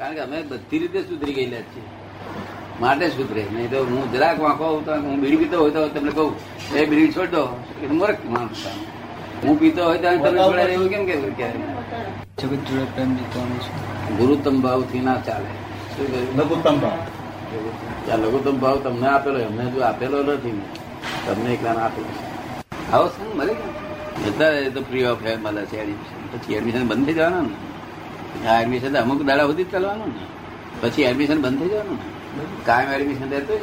કારણ કે અમે બધી રીતે સુધરી ગયેલા છીએ. માટે સુધરે. નહીં તો હું જરાક વાંકો તો હું બીડી પીતો હોય તો તમને કહું. એ બીડી છોડ દો એ મૂર્ખ માણસ હું પીતો હોય તો તમને છોડાય એવું કેમ કે? જગત જોડે પ્રેમ જીતવાનો છે. ગુરુત્તમ ભાવથી ના ચાલે. શું કહ્યું? લઘુત્તમ ભાવ. લઘુત્તમ ભાવ તમને આપેલો એમને જો આપેલો નથી. તમને એકલા આપેલો આવો સંગ મળે બધા અત્યારે એ તો ફ્રી ઓફ મળે છે એડમિશન પછી એડમિશન બંધ થઈ જવાના ને? આ એડમિશન અમુક દાડા સુધી જ ચાલવાનું ને. પછી એડમિશન બંધ થઈ જવાનું ને. કાયમ એડમિશન રહેતો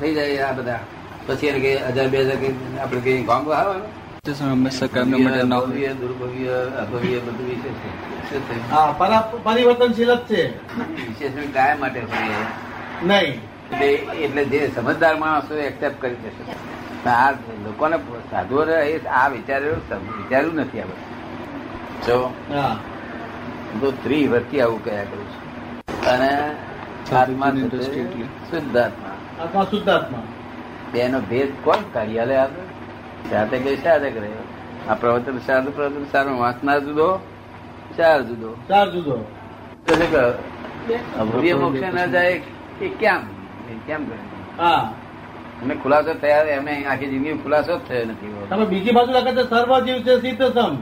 થઈ જાય આ બધા. પછી એને કઈ હજાર બે હજાર કઈ આપણે કઈ ગામ પરિવર્તનશીલ જ છે. વિશેષણ કાયમ માટે હોય નહીં. એટલે એટલે જે સમજદાર માણસો એક્સેપ્ટ કરી દેશે આ લોકોને સાધુઓ આ વિચાર્યું વિચાર્યું નથી આ બધું. જો તો ત્રી વર્તી આવું કયા કરું છું? અને આત્મા. શુદ્ધાત્મા. આત્મા શુદ્ધાત્મા. બેનો ભેદ કોણ? કાર્યાલય આપે. સાથે કઈ સાથે કરે? આ પ્રવચન સાધુ પ્રવચન સારું વાંચનાર જુદો ચાર જુદો. ચાર જુદો. તો એટલે કે અભવ્ય મોક્ષ ના જાય કે કેમ? કેમ કરે? હા. અને ખુલાસો થયા એમને આખી જિંદગી ખુલાસો જ થયો નથી. તમે બીજી બાજુ લાગે સર્વ જીવ છે સિદ્ધ સમ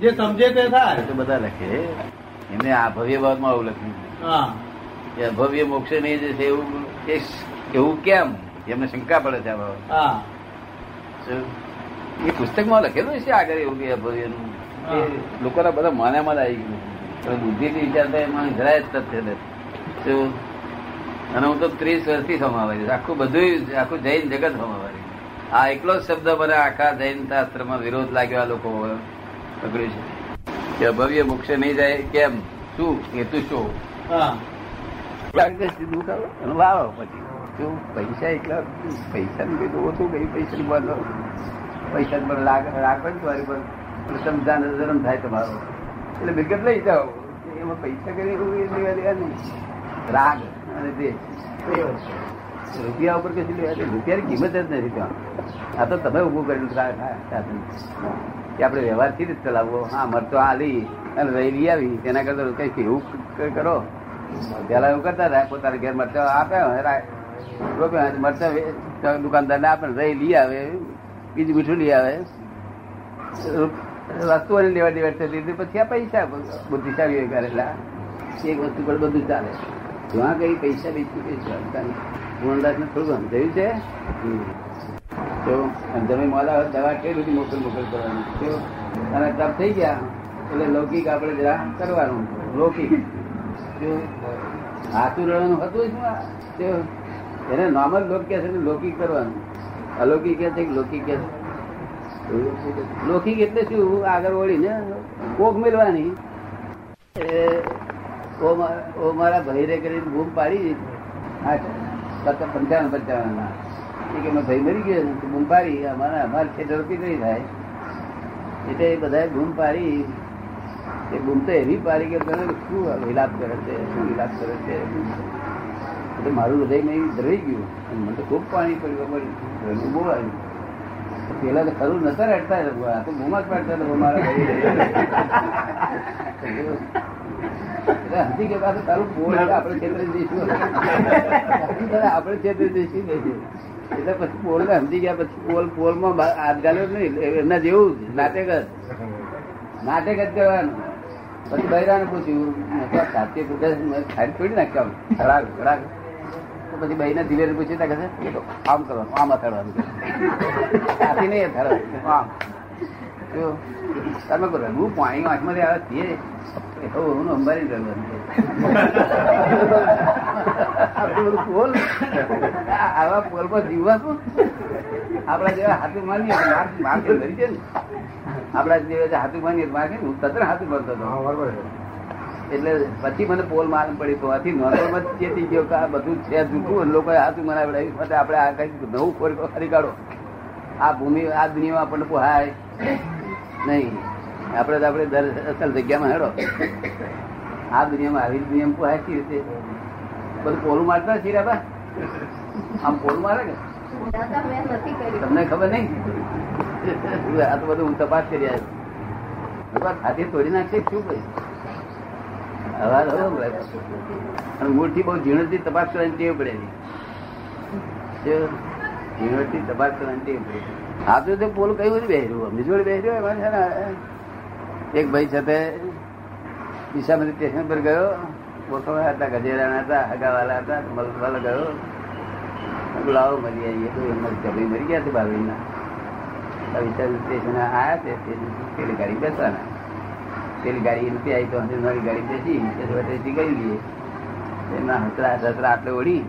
જે સમજે તે થાય. તો બધા લખે. એમને આ ભવ્ય ભાગમાં આવું લખ્યું છે. કે અભવ્ય મોક્ષ નહીં જે છે એવું એવું કેમ? એમને શંકા પડે છે આ? એ પુસ્તકમાં લખેલું છે આગળ એવું કે અભવ્યનું એ લોકોના બધા માન્યામાં માં આવી ગયું પણ બુદ્ધિથી વિચારતા એમાં જરાય જ તથ્ય નથી. અને હું તો ત્રીસ વર્ષથી સમાવારી આખું બધું આખું જૈન જગત સમાવારી આ એકલો જ શબ્દ મને આખા જૈન શાસ્ત્રમાં વિરોધ લાગ્યો આ લોકો પકડ્યું છે. કે અભવ્ય મોક્ષે નહીં જાય કેમ? શું? હેતુ શું? વાવો પછી. શું પૈસા એટલા પૈસા ની કઈ ઓછું કઈ પૈસા બાંધો પૈસા પર રાખો ને તમારી પર. સમજાન ધર્મ થાય તમારો. એટલે મિલકત લઈ જાઓ. એમાં પૈસા કરી લેવા દેવા નહીં. રાગ અને દેશ રૂપિયા ઉપર કશું લેવા રૂપિયાની કિંમત જ નથી ત્યાં. આ તો તમે ઉભું કર્યું સાધન કે આપણે વ્યવહારથી જ ચલાવવો. હા મરતો આ લઈ અને રહી લઈ આવી. તેના કરતા કઈ એવું કરો. પેલા એવું કરતા હતા પોતાના ઘેર મરચા આપે રોપ્યા મરચા દુકાનદારને આપે રહી, લઈ આવે. બીજું મીઠું લઈ આવે. વસ્તુઓની લેવા દેવા થતી પછી આ પૈસા બુદ્ધિશાળી કરેલા એક વસ્તુ પર બધું ચાલે. જ્યાં કઈ પૈસા બેચી પૈસા પૂર્ણદાસ ને થોડું સમજાયું છે? અને તમે મોડા દવા કઈ બધી મોકલ મોકલ કરવાની? અને તપ થઈ ગયા, એટલે લૌકિક આપણે જરા કરવાનું. લૌકિક. હાથું રડવાનું હતું શું એને નોર્મલ લોક કે છે ને લૌકિક કરવાનું. અલૌકિક કે છે લૌકિક કે છે? લૌકિક એટલે શું? આગળ વળીને કોક મેળવાની. ઓ મારા ભાઈ રે કરીને બૂમ પાડી પચાસ પંચાવન પંચાવન ના કે ભાઈ મરી ગયો તો બૂમ પાડી, અમારા અમારે છે ઝડપી નહીં થાય. એટલે એ બધા બૂમ પાડી. એ બૂમ તો એવી પાડી કે તને શું વિલાપ કરે છે, શું વિલાપ કરે છે? એટલે મારું હૃદય મેં ધરાઈ ગયું. મને તો ખૂબ પાણી પડ્યું પડ્યું બહુ આવ્યું. પેલા તો ખરું, નતા રડતા આ તો બૂમા જ પાડતા મારા હજી કે પાછું તારું બોલ આપણે ક્ષેત્રે જઈશું. આપણે ક્ષેત્રે જઈશું નહીં. એટલે પછી પોલ ને સમજી ગયા પછી પોલ પોલમાં હાથ ગાલ્યો નહીં એમના જેવું જ, નાટક જ. નાટક જ કરવાનું. પછી બૈરાને પૂછ્યું સાચી ખાલી થોડી નાખ્યા ખરાબ ખરાબ. પછી બહેને ધીરે પૂછ્યું ત્યાં કહે આમ કરવાનું આમ અથડવાનું. સાથી નહીં અથડવાનું આમ. તમે હું પાણી આંખમાંથી આવે તે હું અંબારી રહેવાનું પોલ આવા પોલમાં જીવવાનું. આપડા જેવા હાથું માની તો માર માર ધરી છે ને. આપડા જેવા હાથું માની તો હું તદ્દન હાથું મારતો હતો. એટલે પછી મને પોલ માલમ પડી. તો આથી નોર્મલ ચેતી ગયો કે આ બધું છે જૂઠું લોકો લોકોએ હાથું મનાવડાવ્યું માટે આપણે આ કઈ નવું ખરી કાઢો. આ ભૂમિ આ દુનિયામાં આપણને પોહાય નહીં. આપણે તો આપણે દર અસલ જગ્યામાં હેડો. આ દુનિયામાં આવી દુનિયામાં પોહાય સી રીતે. બધું પોલું મારતા છીએ બા. આમ પોલું મારે કર્યું તમને ખબર નહીં? આ તો બધું હું તપાસ કરી આવ્યો. ખાતે તોડી નાખશે શું ભાઈ અવાજ હવે. અને મૂળથી બહુ ઝીણવટથી તપાસ કરવાની ટેવ પડેલી. શું? ઝીણવટથી તપાસ કરવાની ટેવ પડેલી. આ તો તે પોલ કયું નથી બેહર્યું? અમને જોડે બેહર્યું એમાં છે ને એક ભાઈ સાથે દિશામાંથી સ્ટેશન પર ગયો. ગોઠવા હતા ગજેરાના હતા, હગાવાલા હતા મલવાલો ગયો. લાવો, મરી આવીએ. તો એમ ચબી મરી ગયા છે બાવીના વિશાલ સ્ટેશન આવ્યા છે પેલી ગાડી બેસવાના. પેલી ગાડી નથી આવી તો મારી ગાડી બેસી વટેથી ગઈ લઈએ એમના હસરા સસરા આટલે ઓળી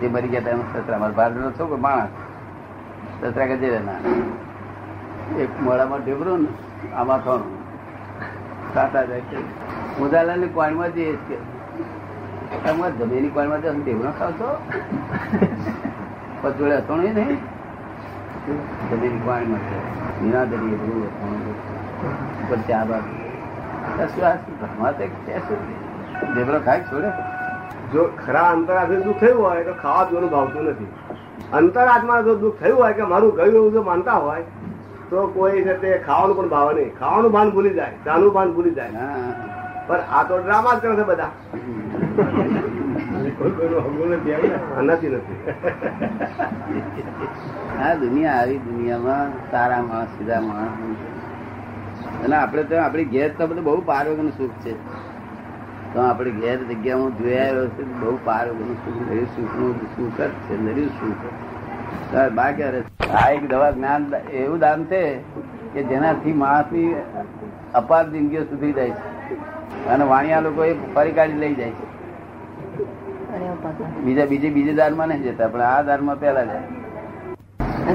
તે મરી ગયા હતા, એમ સસરા મારા ભારતનો છોકરો કે માણસ સસરા ગજેરાના એક મોડામાં ઢેબરો ને આમાં થોડું સાતા જાય છે. મુદાલાલની પાણીમાં જઈએ છે તમે જમીની પાણીમાં જશે ઢેબરો ખાવશો? પચોડે હતો નહીં. જમીની પાણીમાં છે. નિરાદરી બધું અથાણું ઉપર ચા બાદ શું તો છે શું? ખાય છોડે? જો ખરા અંતરાત્મા દુઃખ થયું હોય તો ખાવા પીવાનું ભાવતું નથી. અંતરાત્મા જો દુઃખ થયું હોય કે મારું ગયું એવું જો માનતા હોય તો કોઈ છે તે ખાવાનું પણ ભાવે નહીં. ખાવાનું ભાન ભૂલી જાય ચાનું ભાન ભૂલી જાય. હા પણ આ તો ડ્રામા જ કરે છે બધા. નથી નથી આ દુનિયા આવી દુનિયામાં સારા માણસ સીધા માણસ અને આપણે તો આપણી ઘેર તો બધું બહુ પાર સુખ છે. તો આપણે ઘેર જગ્યામાં જોયા બહુ પાર શું સુખનું છે નર્યું સુખ તાર બા ક્યારે આ એક દવા જ્ઞાન એવું દાન છે કે જેનાથી માણસની અપાર જિંદગીઓ સુધી જાય છે. અને વાણિયા લોકો એ ફરી કાઢી લઈ જાય છે. બીજા બીજે બીજે દારમાં નહીં જતા પણ આ દારમાં પેલા જાય.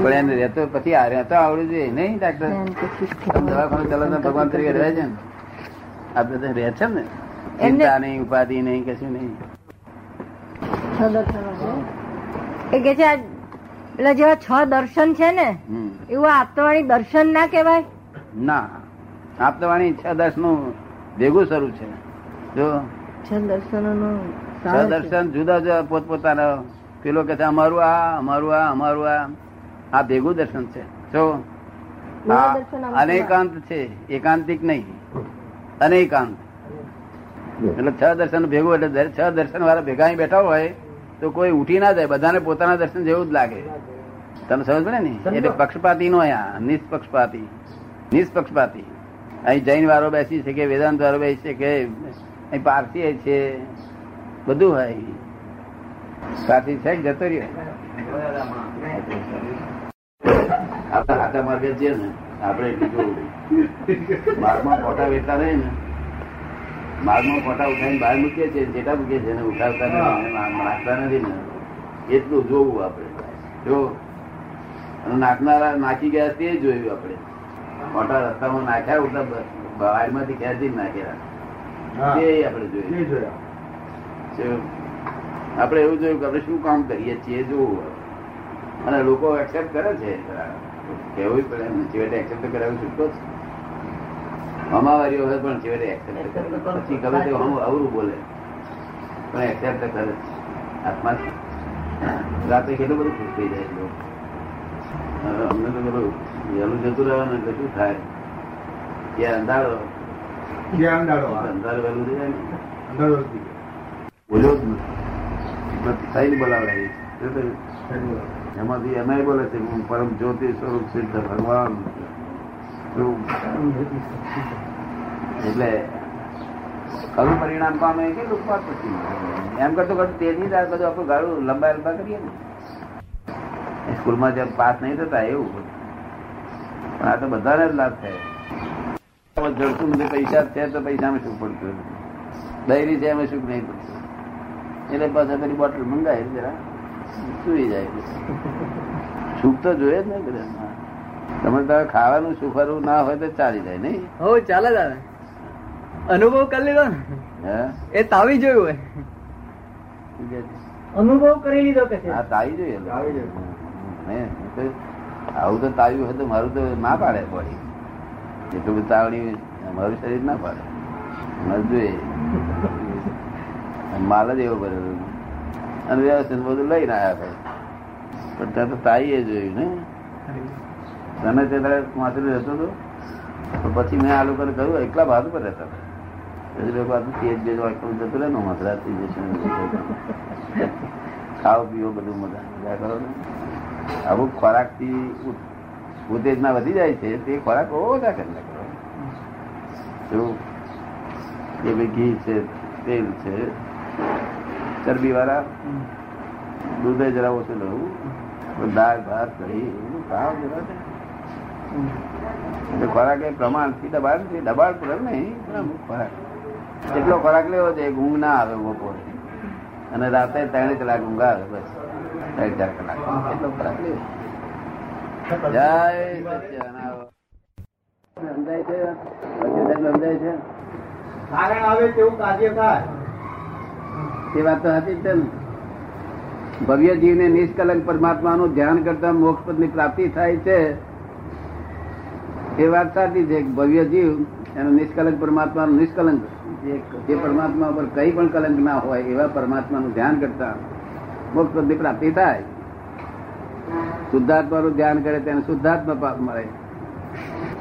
પણ એને રહેતો પછી આ રહેતો આવડવું જોઈએ નહીં ડાક્ટર? દવાખાનું ચલાવતા ભગવાન તરીકે રહે છે ને? આ બધા રહે છે ને? ચિંતા નહીં ઉપાધિ નહીં. કશું નહીં એ કે છે પેલા જેવા છ દર્શન છે ને એવું આપતવાણી દર્શન ના કહેવાય? ના. આપતવાણી છ દર્શનનું ભેગું સ્વરૂપ છે. જો. છ દર્શન છ દર્શન જુદા જુદા પોતપોતાના. પેલો કે છે અમારું આ અમારું આ અમારું આ. આ ભેગું દર્શન છે. જો. અનેકાંત છે. એકાંતિક નહીં. અનેકાંત. એટલે છ દર્શન ભેગું એટલે છ દર્શન વાળા ભેગા અહીં બેઠા હોય તો કોઈ ઉઠી ના જાય બધાને પોતાના દર્શન જેવું જ લાગે. તમે સમજ પડે ને? એટલે પક્ષપાતી નો અહીંયા નિષ્પક્ષપાતી. નિષ્પક્ષપાતી. અહીં જૈન વાળો બેસી છે કે વેદાંત વાળો બેસી છે કે અહીં પારસી છે બધું હોય પારસી છે જતો રહ્યો? આપણે હાથા માર્ગે છે ને. આપણે બીજું માર્ગમાં ફોટા વેચતા રહે ને. માર્ગમાં ફોટા ઉઠાવીને બહાર મૂકીએ છીએ જેટા મૂકીએ છીએ એને ઉઠાવતા નથી નાખતા નથી ને. એટલું જોવું આપણે. જો નાખનારા નાખી ગયા તે જોયું આપણે. મોટા રસ્તામાં નાખ્યા ઉઠા બહારમાંથી ખેંચી જ નાખ્યા તે આપણે જોયું? આપણે એવું જોયું કે આપણે શું કામ કરીએ છીએ જોવું અને લોકો એક્સેપ્ટ કરે છે. કેવું પડે એમને છેવટે એક્સેપ્ટ કરાવું છૂટકો જ. હમાવારીઓ હોય પણ છેવટે એક્સેપ્ટ કરે. પછી ગમે તે અવરું બોલે. પણ એક્સેપ્ટ કરે. આત્મા રાતે કેટલું બધું ખુશ થઈ જાય લોકો. અમને તો બધું વહેલું જતું રહેવાનું એટલે શું થાય? કે અંધારો? અંધારો? વહેલું થઈ જાય ને. બોલ્યો જ નથી. થઈને બોલાવડાવી? એમાંથી એમાંય બોલે છે હું પરમ જ્યોતિ સ્વરૂપ સિદ્ધ ભગવાન. એટલે કયું પરિણામ પામે કે લોકપાત પછી. એમ કરતો કરતો તેની જ બધું આપણું ગાળું લંબા લંબા કરીએ ને. સ્કૂલમાં જેમ પાસ નહીં થતા એવું બધું. પણ આ તો બધાને જ લાભ થાય. જડતું નથી પૈસા છે, તો પૈસામાં શું પડતું ડાયરી છે, એમાં સુખ નહીં પડતું? એટલે પાછા પેલી બોટલ મંગાવી જરા. સુઈ જાય. સુખ જોઈએ જ ને બધા તમે તો ખાવાનું સુખરું ના હોય તો ચાલી જાય નહીં? હો ચાલે દાદા અનુભવ કરી લીધો ને? હે? એ તાવી જોયું હોય? અનુભવ કરી લીધો કે હા તાવી જોઈએ આવું તો તાવ્યું હોય તો મારું તો ના પાડે બોડી. એટલું બધું તાવડી મારું શરીર ના પાડે. મારે જોઈએ. માલ જ એવો ભરેલો અને વ્યવસ્થિત બધું લઈને આવ્યા ભાઈ પણ ત્યાં તો તાઈએ જોયું ને તને તે માથું હતો તો? પછી મેં આ લોકોને કહ્યું, એકલા ભાગ પર રહેતા હતા. પછી લોકો આટલું રહે ને મધરા થઈ જશે. ખાઓ પીવો બધું મજા. કરો ને. અમુક ખોરાકથી ઉત્તેજના વધી જાય છે, તે ખોરાક ઓછા કરી. નાખો શું કે ભાઈ ઘી છે, તેલ છે ચરબી વાળા દૂધે જરા ઓછું લેવું દાળ, ભાત કઢી ખાવ જરા. એટલે ખોરાક એ પ્રમાણથી દબાણ છે દબાણ પૂરક નહીં ખોરાક. એટલો ખોરાક લેવો છે ઊંઘ ના આવે બપોરે અને રાતે ત્રણ કલાક ઊંઘ આવે બસ. ત્રણ ચાર કલાક. એટલો ખોરાક લેવો. જય. સમજાય છે? સમજાય છે? કારણ આવે તેવું કાર્ય થાય. એ વાત તો સાચી જ ને. ભવ્ય જીવને નિષ્કલંક પરમાત્માનું ધ્યાન કરતા મોક્ષ પદની પ્રાપ્તિ થાય છે. એ વાત સાચી છે ભવ્ય જીવ, એનો નિષ્કલંક પરમાત્માનું નિષ્કલંક. જે પરમાત્મા ઉપર કઈ પણ કલંક ના હોય એવા પરમાત્માનું ધ્યાન કરતા મોક્ષ પ્રાપ્તિ થાય. શુદ્ધાત્માનું ધ્યાન કરે તેને શુદ્ધાત્મા પાપ મળે.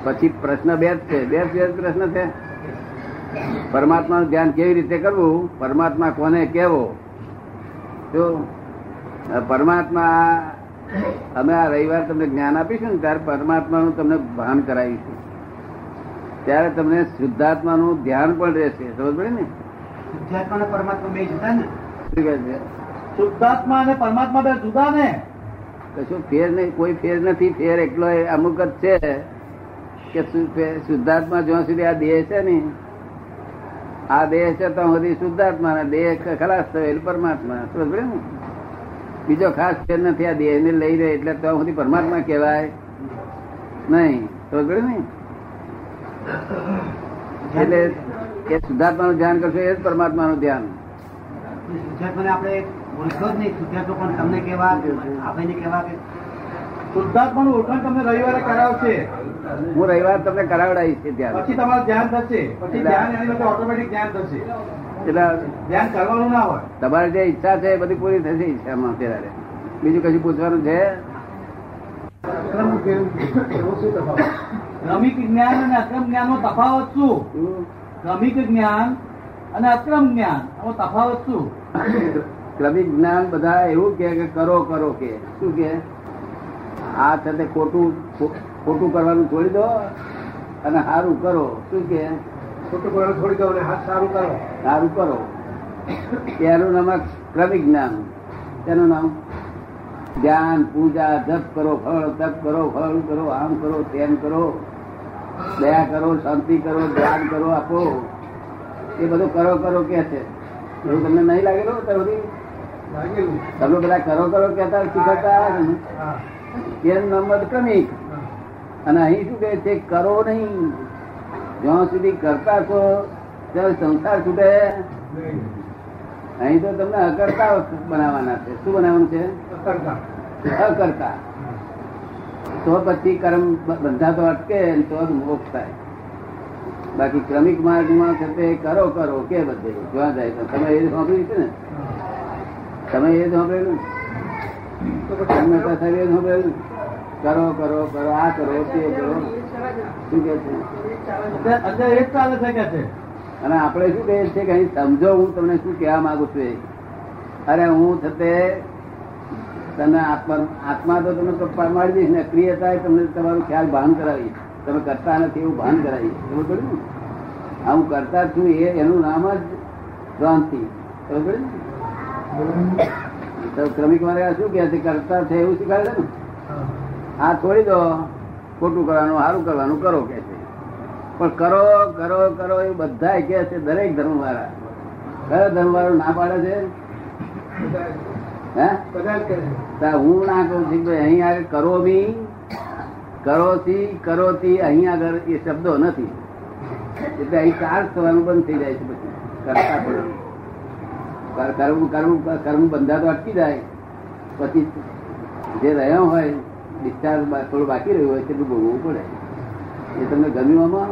પછી પ્રશ્ન બે જ છે. બે જ પ્રશ્ન છે. પરમાત્માનું ધ્યાન કેવી રીતે કરવું? પરમાત્મા કોને કેવો જો, પરમાત્મા અમે આ રવિવાર તમને જ્ઞાન આપીશું ને ત્યારે પરમાત્માનું તમને ભાન કરાવીશું. ત્યારે તમને શુદ્ધાત્માનું ધ્યાન પણ રહેશે. સમજ પડે ને? શુદ્ધાત્મા અને પરમાત્મા બે જુદા ને? શું કહે છે? શુદ્ધાત્મા અને પરમાત્મા બે જુદા ને? કશું ફેર નહીં કોઈ ફેર નથી. ફેર એટલો અમુક જ છે કે શુદ્ધાત્મા જ્યાં સુધી આ દેહ છે ને આ દેહ છે તો સુધી શુદ્ધાત્મા દેહ ખલાસ થયો એટલે પરમાત્મા. સમજ પડે ને? બીજો ખાસ ફેર નથી આ દેહ ને લઈ રહે એટલે તો સુધી પરમાત્મા કહેવાય. નહીં તો ને? એટલે એ શુદ્ધાત્માનું ધ્યાન કરશો એ જ પરમાત્માનું ધ્યાન. શુદ્ધાત્માને આપણે ઓળખો જ નહીં. શુદ્ધાત્મા પણ તમને કેવા આપણે કેવા કે શુદ્ધાત્માનું ઓળખાણ તમને રવિવારે કરાવશે. હું રવિવાર તમને કરાવડાવીશ છે પછી તમારું ધ્યાન થશે. પછી ધ્યાન એની ઓટોમેટિક ધ્યાન થશે. એટલે ધ્યાન કરવાનું ના હોય. તમારી જે ઈચ્છા છે એ બધી પૂરી થશે ઈચ્છામાં અત્યારે. બીજું કશું પૂછવાનું છે? ક્રમિક જ્ઞાન અને અક્રમ જ્ઞાન નો તફાવત શું? ક્રમિક જ્ઞાન અને અક્રમ જ્ઞાન તફાવત શું? ક્રમિક જ્ઞાન બધા એવું કે કરો કરો કે. શું કે? આ છે ખોટું ખોટું કરવાનું છોડી દો અને સારું કરો. શું કે? ખોટું કરવાનું છોડી દો અને હાથ સારું કરો. સારું કરો. તેનું નામ ક્રમિક જ્ઞાન. તેનું નામ ધ્યાન પૂજા જપ કરો ફળ તપ કરો ફળ કરો આમ કરો તેમ કરો. દયા કરો શાંતિ કરો ધ્યાન કરો આપો. એ બધું કરો કરો કે છે. એવું તમને નહીં લાગેલું તો બધી તમે બધા કરો કરો કેતા શીખતા? એનું નામ ક્રમિક. અને અહીં શું કહે છે? કરો નહીં. જ્યાં સુધી કરતા છો ત્યાં સંસાર છૂટે? અહીં તો તમને અકર્તા બનાવવાના છે. શું બનાવવાનું છે? કરતા અકર્તા. તો પછી કર્મ બંધાતો અટકે તો જ મોક્ષ થાય. બાકી ક્રમિક માર્ગમાં છે કરો કરો કે બધે. જોવા જાય તો તમે એ સાંભળ્યું છે ને? તમે એ સાંભળેલું તો પછી સાહેબ એ સાંભળેલું કરો કરો કરો આ કરો તે કરો. શું કે છે અત્યારે એક ચાલે છે કે છે? અને આપણે શું કહીએ છીએ કે અહીં સમજો હું તમને શું કહેવા માંગુ છું. અરે હું થતે તમે આત્મા આત્મા તો તમે મારી દઈશ ને ક્રિયતા તમને તમારું ખ્યાલ ભાન કરાવી. તમે કરતા નથી એવું ભાન કરાવી. ખબર પડી ને? આ હું કરતા છું એ એનું નામ જ ભ્રાંતિ. ખબર પડી તો ક્રમિક મારે શું કહે છે? કરતા છે એવું શીખવાડે ને? આ છોડી દો. ખોટું કરવાનું સારું કરવાનું કરો કે છે. પણ કરો કરો કરો એ બધા કે છે દરેક ધર્મ વાળા કયો ધર્મ વાળો ના પાડે છે? હે? ના કહું છું કે અહીં આગળ કરો બી. કરો થી કરો થી અહીં આગળ એ શબ્દો નથી. એટલે અહીં ચાર્જ થવાનું બંધ થઈ જાય છે કરતા પણ. કર- કર્મ કર્મ કર્મ બંધાતો અટકી જાય. પછી જે રહ્યો હોય ડિસ્ચાર્જ થોડું બાકી રહ્યું હોય તેટલું ભોગવવું પડે. એ તમને ગમ્યું આમાં?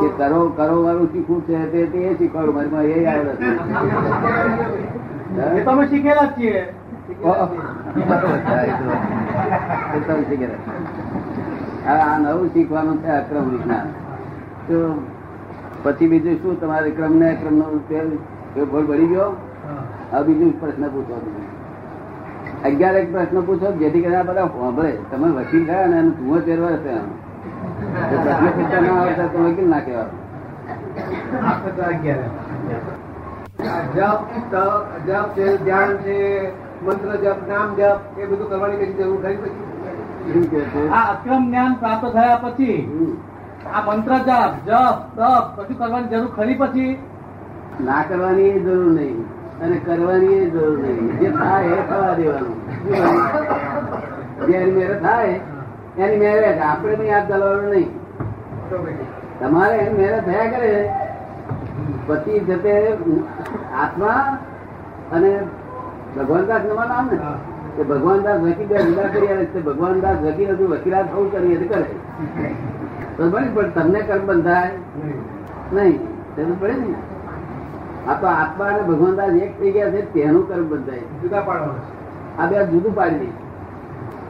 કે કરો કરો વાળું શીખવું છે તે એ શીખવાડું મારી એ આવડે છે એ તો અમે શીખેલા જ છીએ. શીખેલા. આ નવું શીખવાનું છે અક્રમ વિજ્ઞાન. તો પછી બીજું શું? તમારે ક્રમ ને ક્રમ નો ભોળ ભરી ગયો? આ બીજું પ્રશ્ન પૂછવા તમે અગિયાર એક પ્રશ્ન પૂછો જેથી કરીને બધા સાંભળે તમે વકીલ થયા ને એનું તુંઓ પહેરવા હશે પ્રશ્ન પૂછતા ના આવડતા તો વકીલ ના છે ધ્યાન છે મંત્ર જપ નામ જપ એ બધું કરવાની કઈ જરૂર ખરી પછી? આ અક્રમ જ્ઞાન પ્રાપ્ત થયા પછી આ મંત્ર જાપ જપ તપ બધું કરવાની જરૂર ખરી પછી? ના કરવાની જરૂર નહીં. અને કરવાની એ જરૂર નહીં. જે થાય એ થવા દેવાનું. શું કહ્યું? જે એની મેરે થાય એની મેરે આપણે નહીં હાથ દલાવવાનું નહીં. તમારે એની મેરે થયા કરે. પતિ જતે આત્મા અને ભગવાન દાસ નવા નામ ને? કે ભગવાન દાસ વકીલ જુદા કરી આવે છે. ભગવાન દાસ વકીલ હજુ વકીલાત થવું કરીએ તો કરે પણ તમને કર્મ બંધાય? નહીં. તેનું પડે ને. આ તો આત્મા અને ભગવાન દાસ એક થઈ ગયા છે તેનું કર્મ બંધાય જુદા પાડવાનું આ બે જુદું પાડી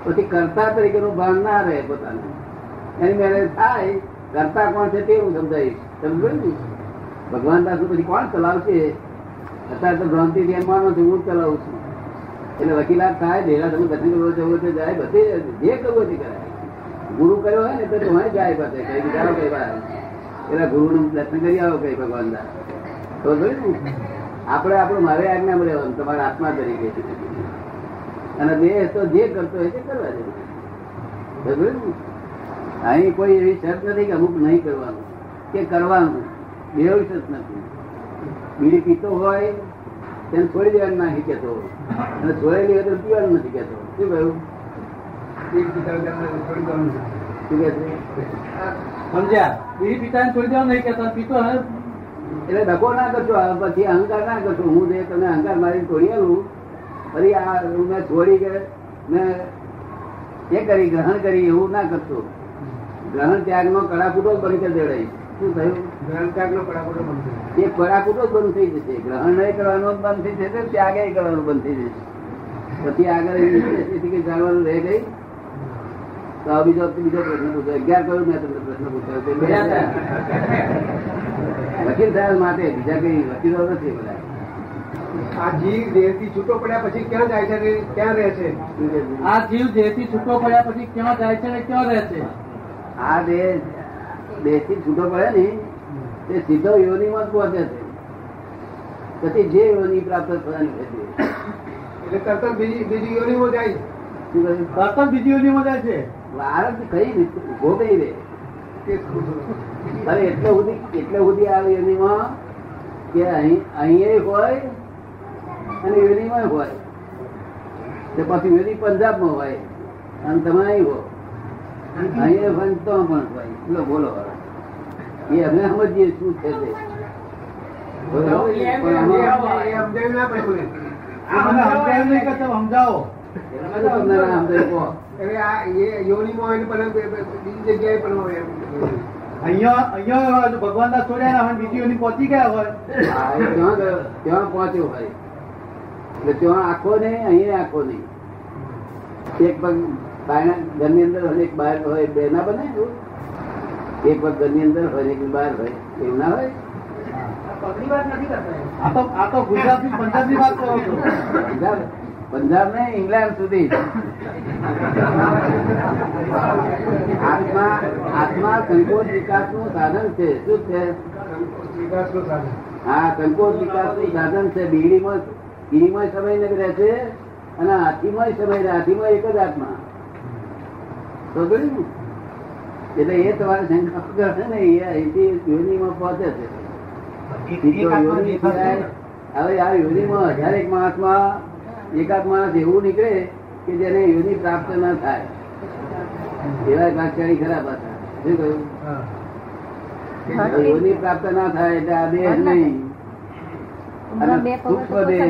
પછી કર્તા તરીકેનું ભાન ના રહે પોતાને. એની મેરે થાય કરતા કોણ છે તેવું સમજાય. સમજો ને? ભગવાન દાસ પછી કોણ ચલાવશે? અત્યારે તો ભ્રાંતિ ધ્યાન માનો છું હું ચલાવું છું. એટલે વકીલાત થાય ડેરા તમે દર્શન કરવો જવું તો જાય બધે જે કરવું તે કરાય ગુરુ કર્યો હોય ને તો તમે જાય બધે. કઈ વિચારો કઈ વાર પેલા ગુરુ નું દર્શન કરી આવો કઈ ભગવાન દાસ તો જોયું આપણે આપણું મારે આજ્ઞા રહેવાનું તમારા આત્મા તરીકે. અને દેહ તો જે કરતો હોય તે કરવા ને? અહીં કોઈ એવી શરત નથી કે અમુક નહીં કરવાનું. કે કરવાનું. બે શરત નથી. બીડી પીતો હોય તેને છોડી દેવાનું નથી કેતો અને છોડેલી હોય તો પીવાનું નથી કેતો શું કહ્યું? સમજ્યા? બીડી પિતાને છોડી દેવાનું નહીં કેતા પીતો એટલે ડકો ના કરશો પછી અહંકાર ના કરશો. હું જે તમે અહંકાર મારી તોડી આલું ફરી આ મેં છોડી કે મેં એ કરી ગ્રહણ કરી એવું ના કરશો. ગ્રહણ ત્યાગનો કડાકૂટો જ બંધ કરી દેવડાય શું થયું? ગ્રહણ ત્યાગનો કડાકોડો બંધ એ કડાકૂટો બંધ થઈ જશે. ગ્રહણ નહીં કરવાનું બંધ થઈ જશે ત્યાગ કરવાનું બંધ થઈ જશે. પછી આગળ જાણવાનું રહી ગઈ તો બીજો બીજો પ્રશ્ન પૂછો. અગિયાર કયો મેં તમને પ્રશ્ન પૂછ્યો. વકીલ સાહેબ માટે બીજા કઈ વકીલો નથી બધા. આ જીવ દેહથી છૂટો પડ્યા પછી ક્યાં જાય છે ક્યાં રહે છે? આ જીવ જેથી છૂટો પડ્યા પછી ક્યાં જાય છે ને ક્યાં રહે છે? આ દેહ દેહથી છૂટો પડે ને તે સીધો યોનિમાં જ પહોંચે છે. પછી જે યોનિ પ્રાપ્ત થવાની છે એટલે તરત બીજી બીજી યોનિમાં જાય? તરત બીજી યોનિમાં જાય છે? વારસ કઈ કઈ રે અરે એટલે સુધી એટલે સુધી આવે યોનિમાં કે અહીં અહીં હોય અને યોનિમાં હોય. તે પછી યોની પંજાબમાં હોય અને તમે અહીં હો. અહીંયા હોય તો પણ હોય. બોલો બોલો એ અમે સમજીએ શું છે તે. સમજાવો. આ યોનિમાં હોય બીજી જગ્યાએ પણ હોય. અહીંયા અહીંયા હોય ભગવાન ના છોડ્યા ના હોય બીજી પહોંચી ગયા હોય. ત્યાં ગયો ત્યાં પહોંચ્યો હોય. એટલે ત્યાં આખો નહીં અહીંયા આખો નહીં. એક પગ બાયના ઘરની અંદર હોય ને એક બહાર હોય બે ના બને એક પગ ઘરની અંદર હોય ને એક બહાર હોય એવું ના હોય? આ તો આ તો ગુજરાતી પંજાબની વાત કરો છો. પંજાબ ને ઇંગ્લેન્ડ સુધી. આત્મા આત્મા સંકોચ વિકાસનું સાધન છે. શું છે? હા સંકોચ વિકાસનું સાધન છે. બીડીમાં બીડીમાં સમય ને રહે છે અને હાથીમાં સમય રહે. હાથીમાં એક જ આત્મા. તો ગયું એટલે એ તમારે શંકા કરે ને એ અહીંથી યોનીમાં પહોંચે છે. હવે આ યોનીમાં હજારેક માણસમાં એકાદ માણસ એવું નીકળે કે જેને યોનિ પ્રાપ્ત ના થાય. એવા ભાગશાળી ખરાબ હતા. શું કહ્યું. પ્રાપ્ત ના થાય એટલે આ દેહ નહીં. અને સૂક્ષ્મ દેહ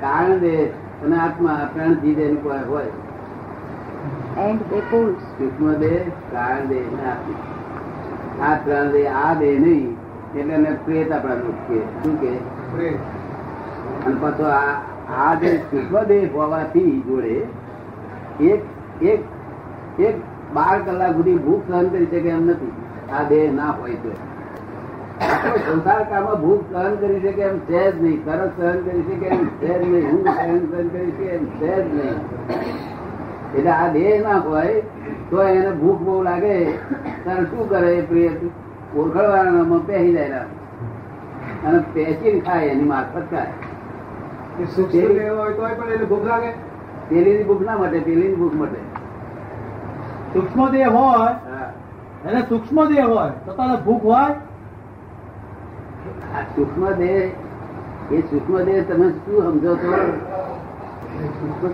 કારણ દેહ અને આત્મા પ્રાણ એની હોય. સૂક્ષ્મ દેહ કારણ દેહ અને આત્મા. આ પ્રાણ દેહ આ દેહ નહીં. એટલે એને પ્રેત આપણા કે શું કે. અને પાછો આ આ જે સૂક્ષ્મ દેહ હોવાથી જોડે એક એક એક બાર કલાક સુધી ભૂખ સહન કરી શકે એમ નથી. આ દેહ ના હોય તો. સંસાર કાળમાં ભૂખ સહન કરી શકે એમ છે જ નહીં. તરસ સહન કરી શકે એમ છે જ નહીં. હું સહન સહન કરી શકે એમ છે જ નહીં. એટલે આ દેહ ના હોય તો એને ભૂખ બહુ લાગે. ત્યારે શું કરે એ પ્રિય ઓળખડવાળામાં પહેરી જાય અને પેચીને ખાય, એની મારફત ખાય. સૂક્ષ્મ દેહ હોય તોય પણ એને ભૂખ લાગે. પેલીની ભૂખ ના માટે પેલીની ભૂખ માટે. સૂક્ષ્મ દેહ હોય એને સૂક્ષ્મ દેહ હોય તો તને ભૂખ હોય? આ સૂક્ષ્મ દેહ એ સૂક્ષ્મ દેહ તમે શું સમજો છો? સૂક્ષ્મ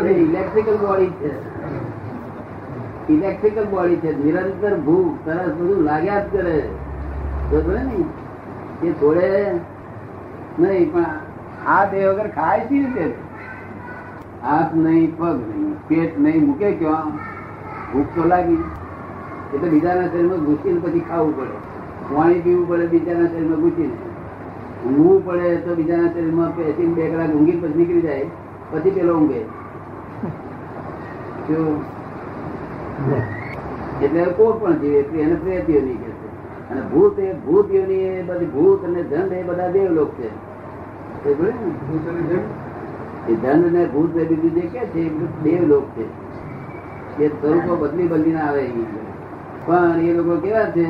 દેહ ઇલેક્ટ્રિકલ બોડી છે. ઇલેક્ટ્રિકલ બોડી છે. નિરંતર ભૂખ તરસ બધું લાગ્યા જ કરે. ને? એ થોડે નહીં, પણ આ દેહ વગર ખાય છે રીતે? હાથ નહીં, પગ નહીં, પેટ નહીં, મૂકે ક્યાં? ભૂખ તો લાગી. એટલે બીજાના શરીરમાં ઘૂસીને પછી ખાવું પડે. પાણી પીવું પડે બીજાના શરીરમાં ઘૂસીને. ઊંઘવું પડે તો બીજાના શરીરમાં પેસીને બે કલાક ઊંઘી પછી નીકળી જાય. પછી પેલો ઊંઘે? એટલે કોઈ પણ જીવે એને પ્રેતીઓ નહીં કે અને ભૂત એ ભૂત યોની એ બધી ભૂત અને ધન એ બધા દેવલોક છે. બોલે ને? ભૂત ધન ને બીજું જે કે છે એ લોક છે. એ સ્વરૂપો બદલી બદલીને આવે પણ એ લોકો કેવા છે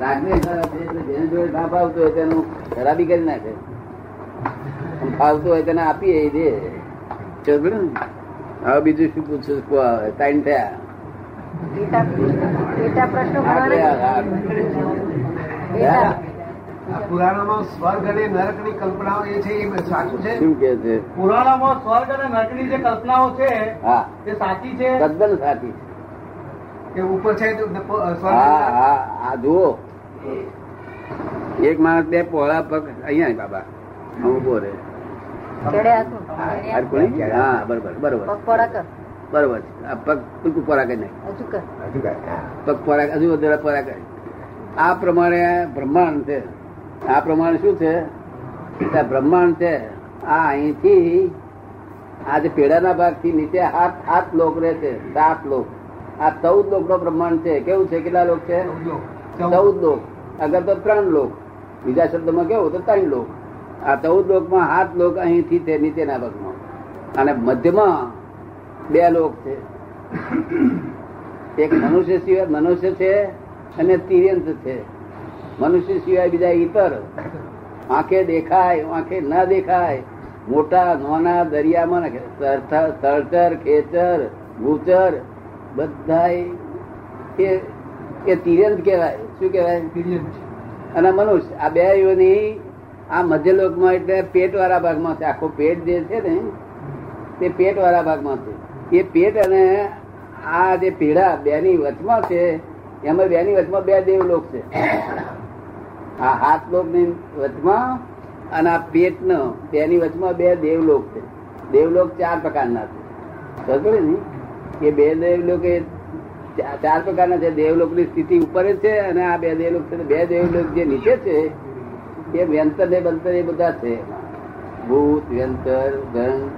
રાગને ખરા છે એટલે જેને જોડે ના ફાવતું હોય તેનું ખરાબી કરી નાખે. ફાવતું હોય તેને આપીએ એ દે હવે બીજું શું પૂછું? ટાઈમ થયા. પ્રશ્નો પુરાણોમાં સ્વર્ગ અને નરકની કલ્પનાઓ એ છે એ સાચું છે? શું કે છે? પુરાણામાં સ્વર્ગ અને નરકની જે કલ્પનાઓ છે હા. એ સાચી છે? તદ્દન સાચી. કે ઉપર છે હા હા આ જુઓ. એક માણસ બે પોળા પગ અહીંયા બાબા. હું ઊભો રે? હા. બરોબર બરોબર. બરોબર. છે. આ પગ ટૂંકું પોરા કરી નાખ. હજુ પગ પોરા હજુ વધારે પોરા કરી. આ પ્રમાણે બ્રહ્માંડ છે. આ પ્રમાણે શું છે? બ્રહ્માંડ છે. આ અહીંથી આજે પેડાના ભાગથી નીચે હાથ હાથ લોક રહે છે સાત લોક. આ ચૌદ લોક નો બ્રહ્માંડ છે. કેવું છે? કેટલા લોક છે? ચૌદ લોક. અગર તો ત્રણ લોક. બીજા શબ્દમાં કેવું? તો ત્રણ લોક. આ ચૌદ લોકમાં હાથ લોક અહીંથી છે નીચેના ભાગમાં. અને મધ્યમાં બે લોક છે. એક મનુષ્ય સિવાય મનુષ્ય છે અને તિર્યંત છે. મનુષ્ય સિવાય બીજા ઈતર. આંખે દેખાય આંખે ના દેખાય. મોટા નાના દરિયામાં નાખે. ખેતર ગુચર બધા એ તિર્યંત કહેવાય. શું કહેવાય? અને મનુષ્ય આ બે યોની આ મધ્યલોકમાં એટલે પેટ વાળા ભાગમાં છે. આખો પેટ જે છે ને તે પેટ વાળા ભાગમાં છે. એ પેટ અને આ જે પીડા બેની વચમાં છે એમાં બેની વચમાં બે દેવલોક છે. આ હાથ લોકની વચમાં અને આ પેટ નો તેની વચમાં બે દેવલોક છે. દેવલોક ચાર પ્રકારના છે. સમજો ને કે બે દેવલોક એ ચાર પ્રકારના છે. દેવલોકની સ્થિતિ ઉપર જ છે અને આ બે દેવલોક છે. બે દેવલોક જે નીચે છે, એ વ્યંતર ને બંતર એ બધા છે. ભૂત, વ્યંતર, ધન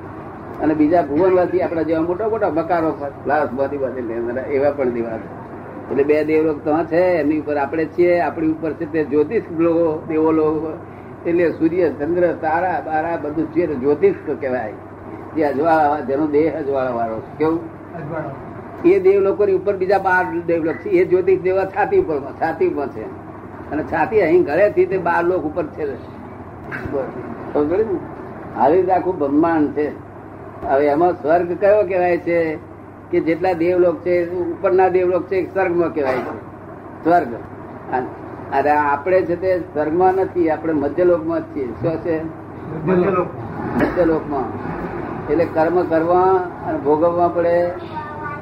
અને બીજા ભુવનવાસી આપણા જેવા મોટા મોટા બકારો લાસ બધી બધી એવા પણ દેવા છે. એટલે બે દેવલોક તો છે એમની ઉપર આપણે છીએ આપણી ઉપર છે તે જ્યોતિષ લોકો દેવો લોકો એટલે સૂર્ય ચંદ્ર તારા બારા બધું છે જ્યોતિષ કહેવાય. જે અજવાળા જેનો દેહ અજવાળા વાળો કેવું? એ દેવ લોકોની ઉપર બીજા બાર દેવલોક છે. એ જ્યોતિષ દેવા છાતી ઉપર છાતી ઉપર છે. અને છાતી અહીં ઘરેથી તે બાર લોક ઉપર છે? આવી રીતે આખું બ્રહ્માંડ છે. હવે એમાં સ્વર્ગ કયો કહેવાય છે? કે જેટલા દેવલોક છે ઉપરના દેવલોક છે સ્વર્ગમાં કહેવાય છે. સ્વર્ગ. અને આપણે છે તે સ્વર્ગમાં નથી આપણે મધ્યલોકમાં જ છીએ. શું છે? મધ્યલોકમાં. એટલે કર્મ કરવા અને ભોગવવા પડે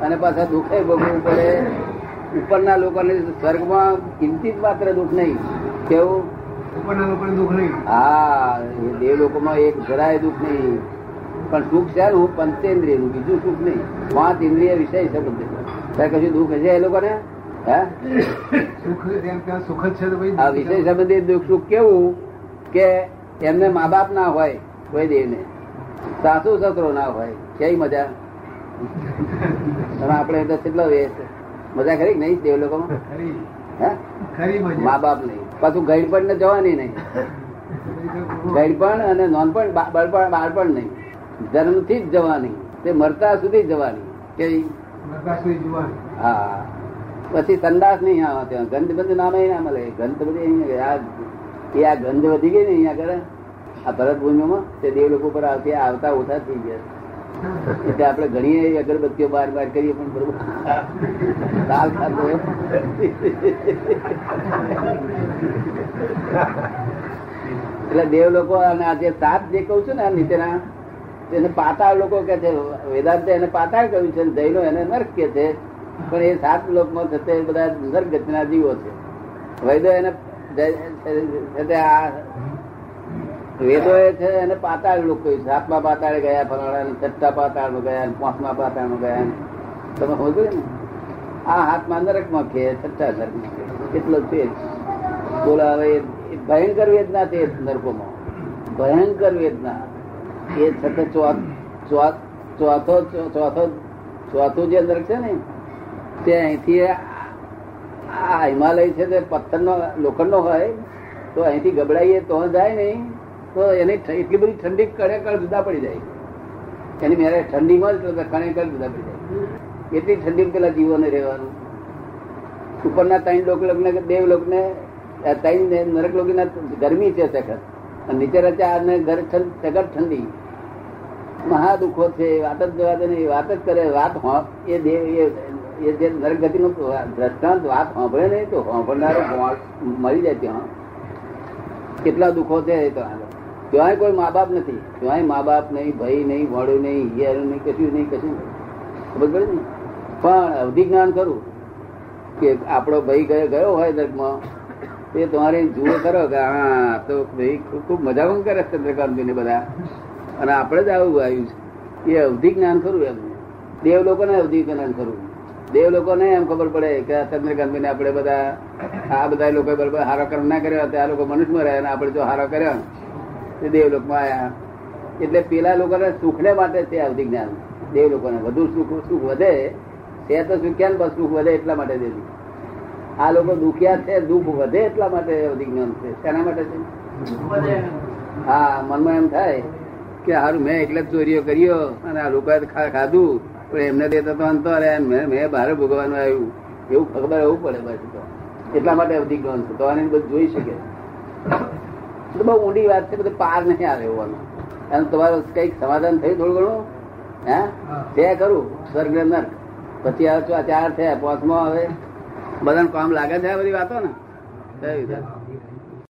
અને પાછા દુઃખે ભોગવવું પડે. ઉપરના લોકોને સ્વર્ગમાં કિંમતી માત્ર દુઃખ નહીં. કેવું? ઉપરના લોકોને દુઃખ નહીં. હા એ દેવ લોકોમાં એક જરાય દુઃખ નહીં. પણ સુખ છે હું પંચેન્દ્રિયનું બીજું સુખ નહીં. પાંચ ઇન્દ્રિય વિષય છે બધે. કશું દુઃખ છે એ લોકોને? હે? સુખ એમ ત્યાં સુખ જ છે તો ભાઈ આ વિષય સંબંધિત દુઃખ સુખ કેવું કે એમને મા બાપ ના હોય કોઈ દેવને સાસુ સસરો ના હોય. કઈ મજા? તમે આપણે તો કેટલો વેસ્ટ મજા કરી નહીં દેવ લોકોમાં? હે? મા બાપ નહીં. પાછું ગઈડ ને જવાની નહીં. ગઈડપણ અને નોનપણ બાળપણ બાળપણ નહીં. જન્મથી જ જવાની. તે મરતા સુધી જવાની. કે મરતા સુધી જોવાનું. હા. પછી સંદાસ નહીં આવે ત્યાં. ગંધ બંધ નામે ના મળે. ગંધ બધી આ એ આ ગંધ વધી ગઈ ને અહીંયા કરે આ ભરતભૂમિમાં તે દેવ લોકો પર આવતી આવતા ઓછા થઈ ગયા. એટલે આપણે ઘણી અગરબત્તીઓ બાર બાર કરીએ પણ બરોબર સાલ ખાતો એટલે દેવ લોકો અને આ જે સાત જે કહું છું ને આ નીચેના એને પાતાળ લોકો કે છે, વેદાંત એને પાતાળ કહ્યું છે જૈનો એને નર્ક કે છે. પણ એ સાત લોકમાં થતે બધા નર્ક ગતિના જીવો છે. વૈદો એને તે વેદો એ છે એને પાતાળ લોકો સાતમા પાતાળે ગયા ફલાણા છઠ્ઠા નું ગયા પાંચમા પાતાળનું. ગયા તમે સમજો ને? આ હાથમાં નરકમાં કે, છઠ્ઠા નરકમાં કેટલો છે બોલો હવે ભયંકર વેદના છે નરકોમાં ભયંકર વેદના. એ સતત ચોથો ચોથો ચોથું જે અંદર છે ને, તે અહીંથી આ હિમાલય છે તે પથ્થરનો લોખંડનો હોય, તો અહીંથી ગબડાઈએ તો જાય નહીં, તો એની એટલી બધી ઠંડી કડેકડ જુદા પડી જાય. એની મેરે ઠંડીમાં જ કણેકડ જુદા પડી જાય. એટલી ઠંડી પેલા જીવોને રહેવાનું. ઉપરના ત્રણ લોક લગ્ન દેવ લોકને ત્રણ નરક લોકના ગરમી છે સખત. નીચે રચા ઘર સખત ઠંડી. મહા દુઃખો છે, વાત જ જવા દે નહીં વાત જ કરે, વાત એ એ- જે નરક ગતિનું દ્રષ્ટાંત વાત સાંભળે નહીં તો સાંભળનારો મરી જાય ત્યાં. કેટલા દુઃખો છે તો ત્યાં કોઈ મા બાપ નથી. ત્યાં મા બાપ નહીં, ભાઈ નહીં મોડું નહીં, હિયારું નહીં, કશું નહીં, કશું. ખબર પડે ને? પણ અવધિ જ્ઞાન ખરું કે આપણો ભાઈ ગયો ગયો હોય દર્ગમાં, તે તમારે જુઓ કરો કે, હા, તો ભાઈ ખૂબ મજા પણ કરે છે ને બધા. અને આપણે જ આવું આવ્યું છે. એ અવધિ જ્ઞાન ખરું એમ. દેવ લોકોને અવધિ જ્ઞાન ખરું. દેવ લોકોને એમ ખબર પડે કે આ ચંદ્રકાંત ને આપણે બધા આ બધા લોકો બરોબર હારો કર્મ ના કર્યા તો આ લોકો મનુષ્યમાં રહ્યા અને આપણે જો હારો કર્યો તે દેવ લોકમાં આવ્યા એટલે પેલા લોકોને સુખને માટે છે અવધિ જ્ઞાન. દેવ લોકોને વધુ સુખ સુખ વધે. તે તો સુખ્યા ને બસ સુખ વધે એટલા માટે દેવું. આ લોકો દુખ્યા છે દુઃખ વધે એટલા માટે અવધિ જ્ઞાન છે. શેના માટે છે? હા મનમાં એમ થાય કે સારું મેં એકલા ચોરીઓ કર્યો અને આ લોકો ખાધું. પણ એમને દેતા તો અંતો મેં બહાર ભોગવાનું આવ્યું. એવું ખબર એવું પડે બસ તો. એટલા માટે અધિક જ્ઞાન છે. તો આને બધું જોઈ શકે. તો બહુ ઊંડી વાત છે બધું પાર નહીં આવે હોવાનું અને તમારું કંઈક સમાધાન થયું થોડું ઘણું? હે? તે કરું સ્વર્ગ નર્ક. પછી આ ચાર થયા પાંચમો હવે બધાને કામ લાગે છે આ બધી વાતો ને છે.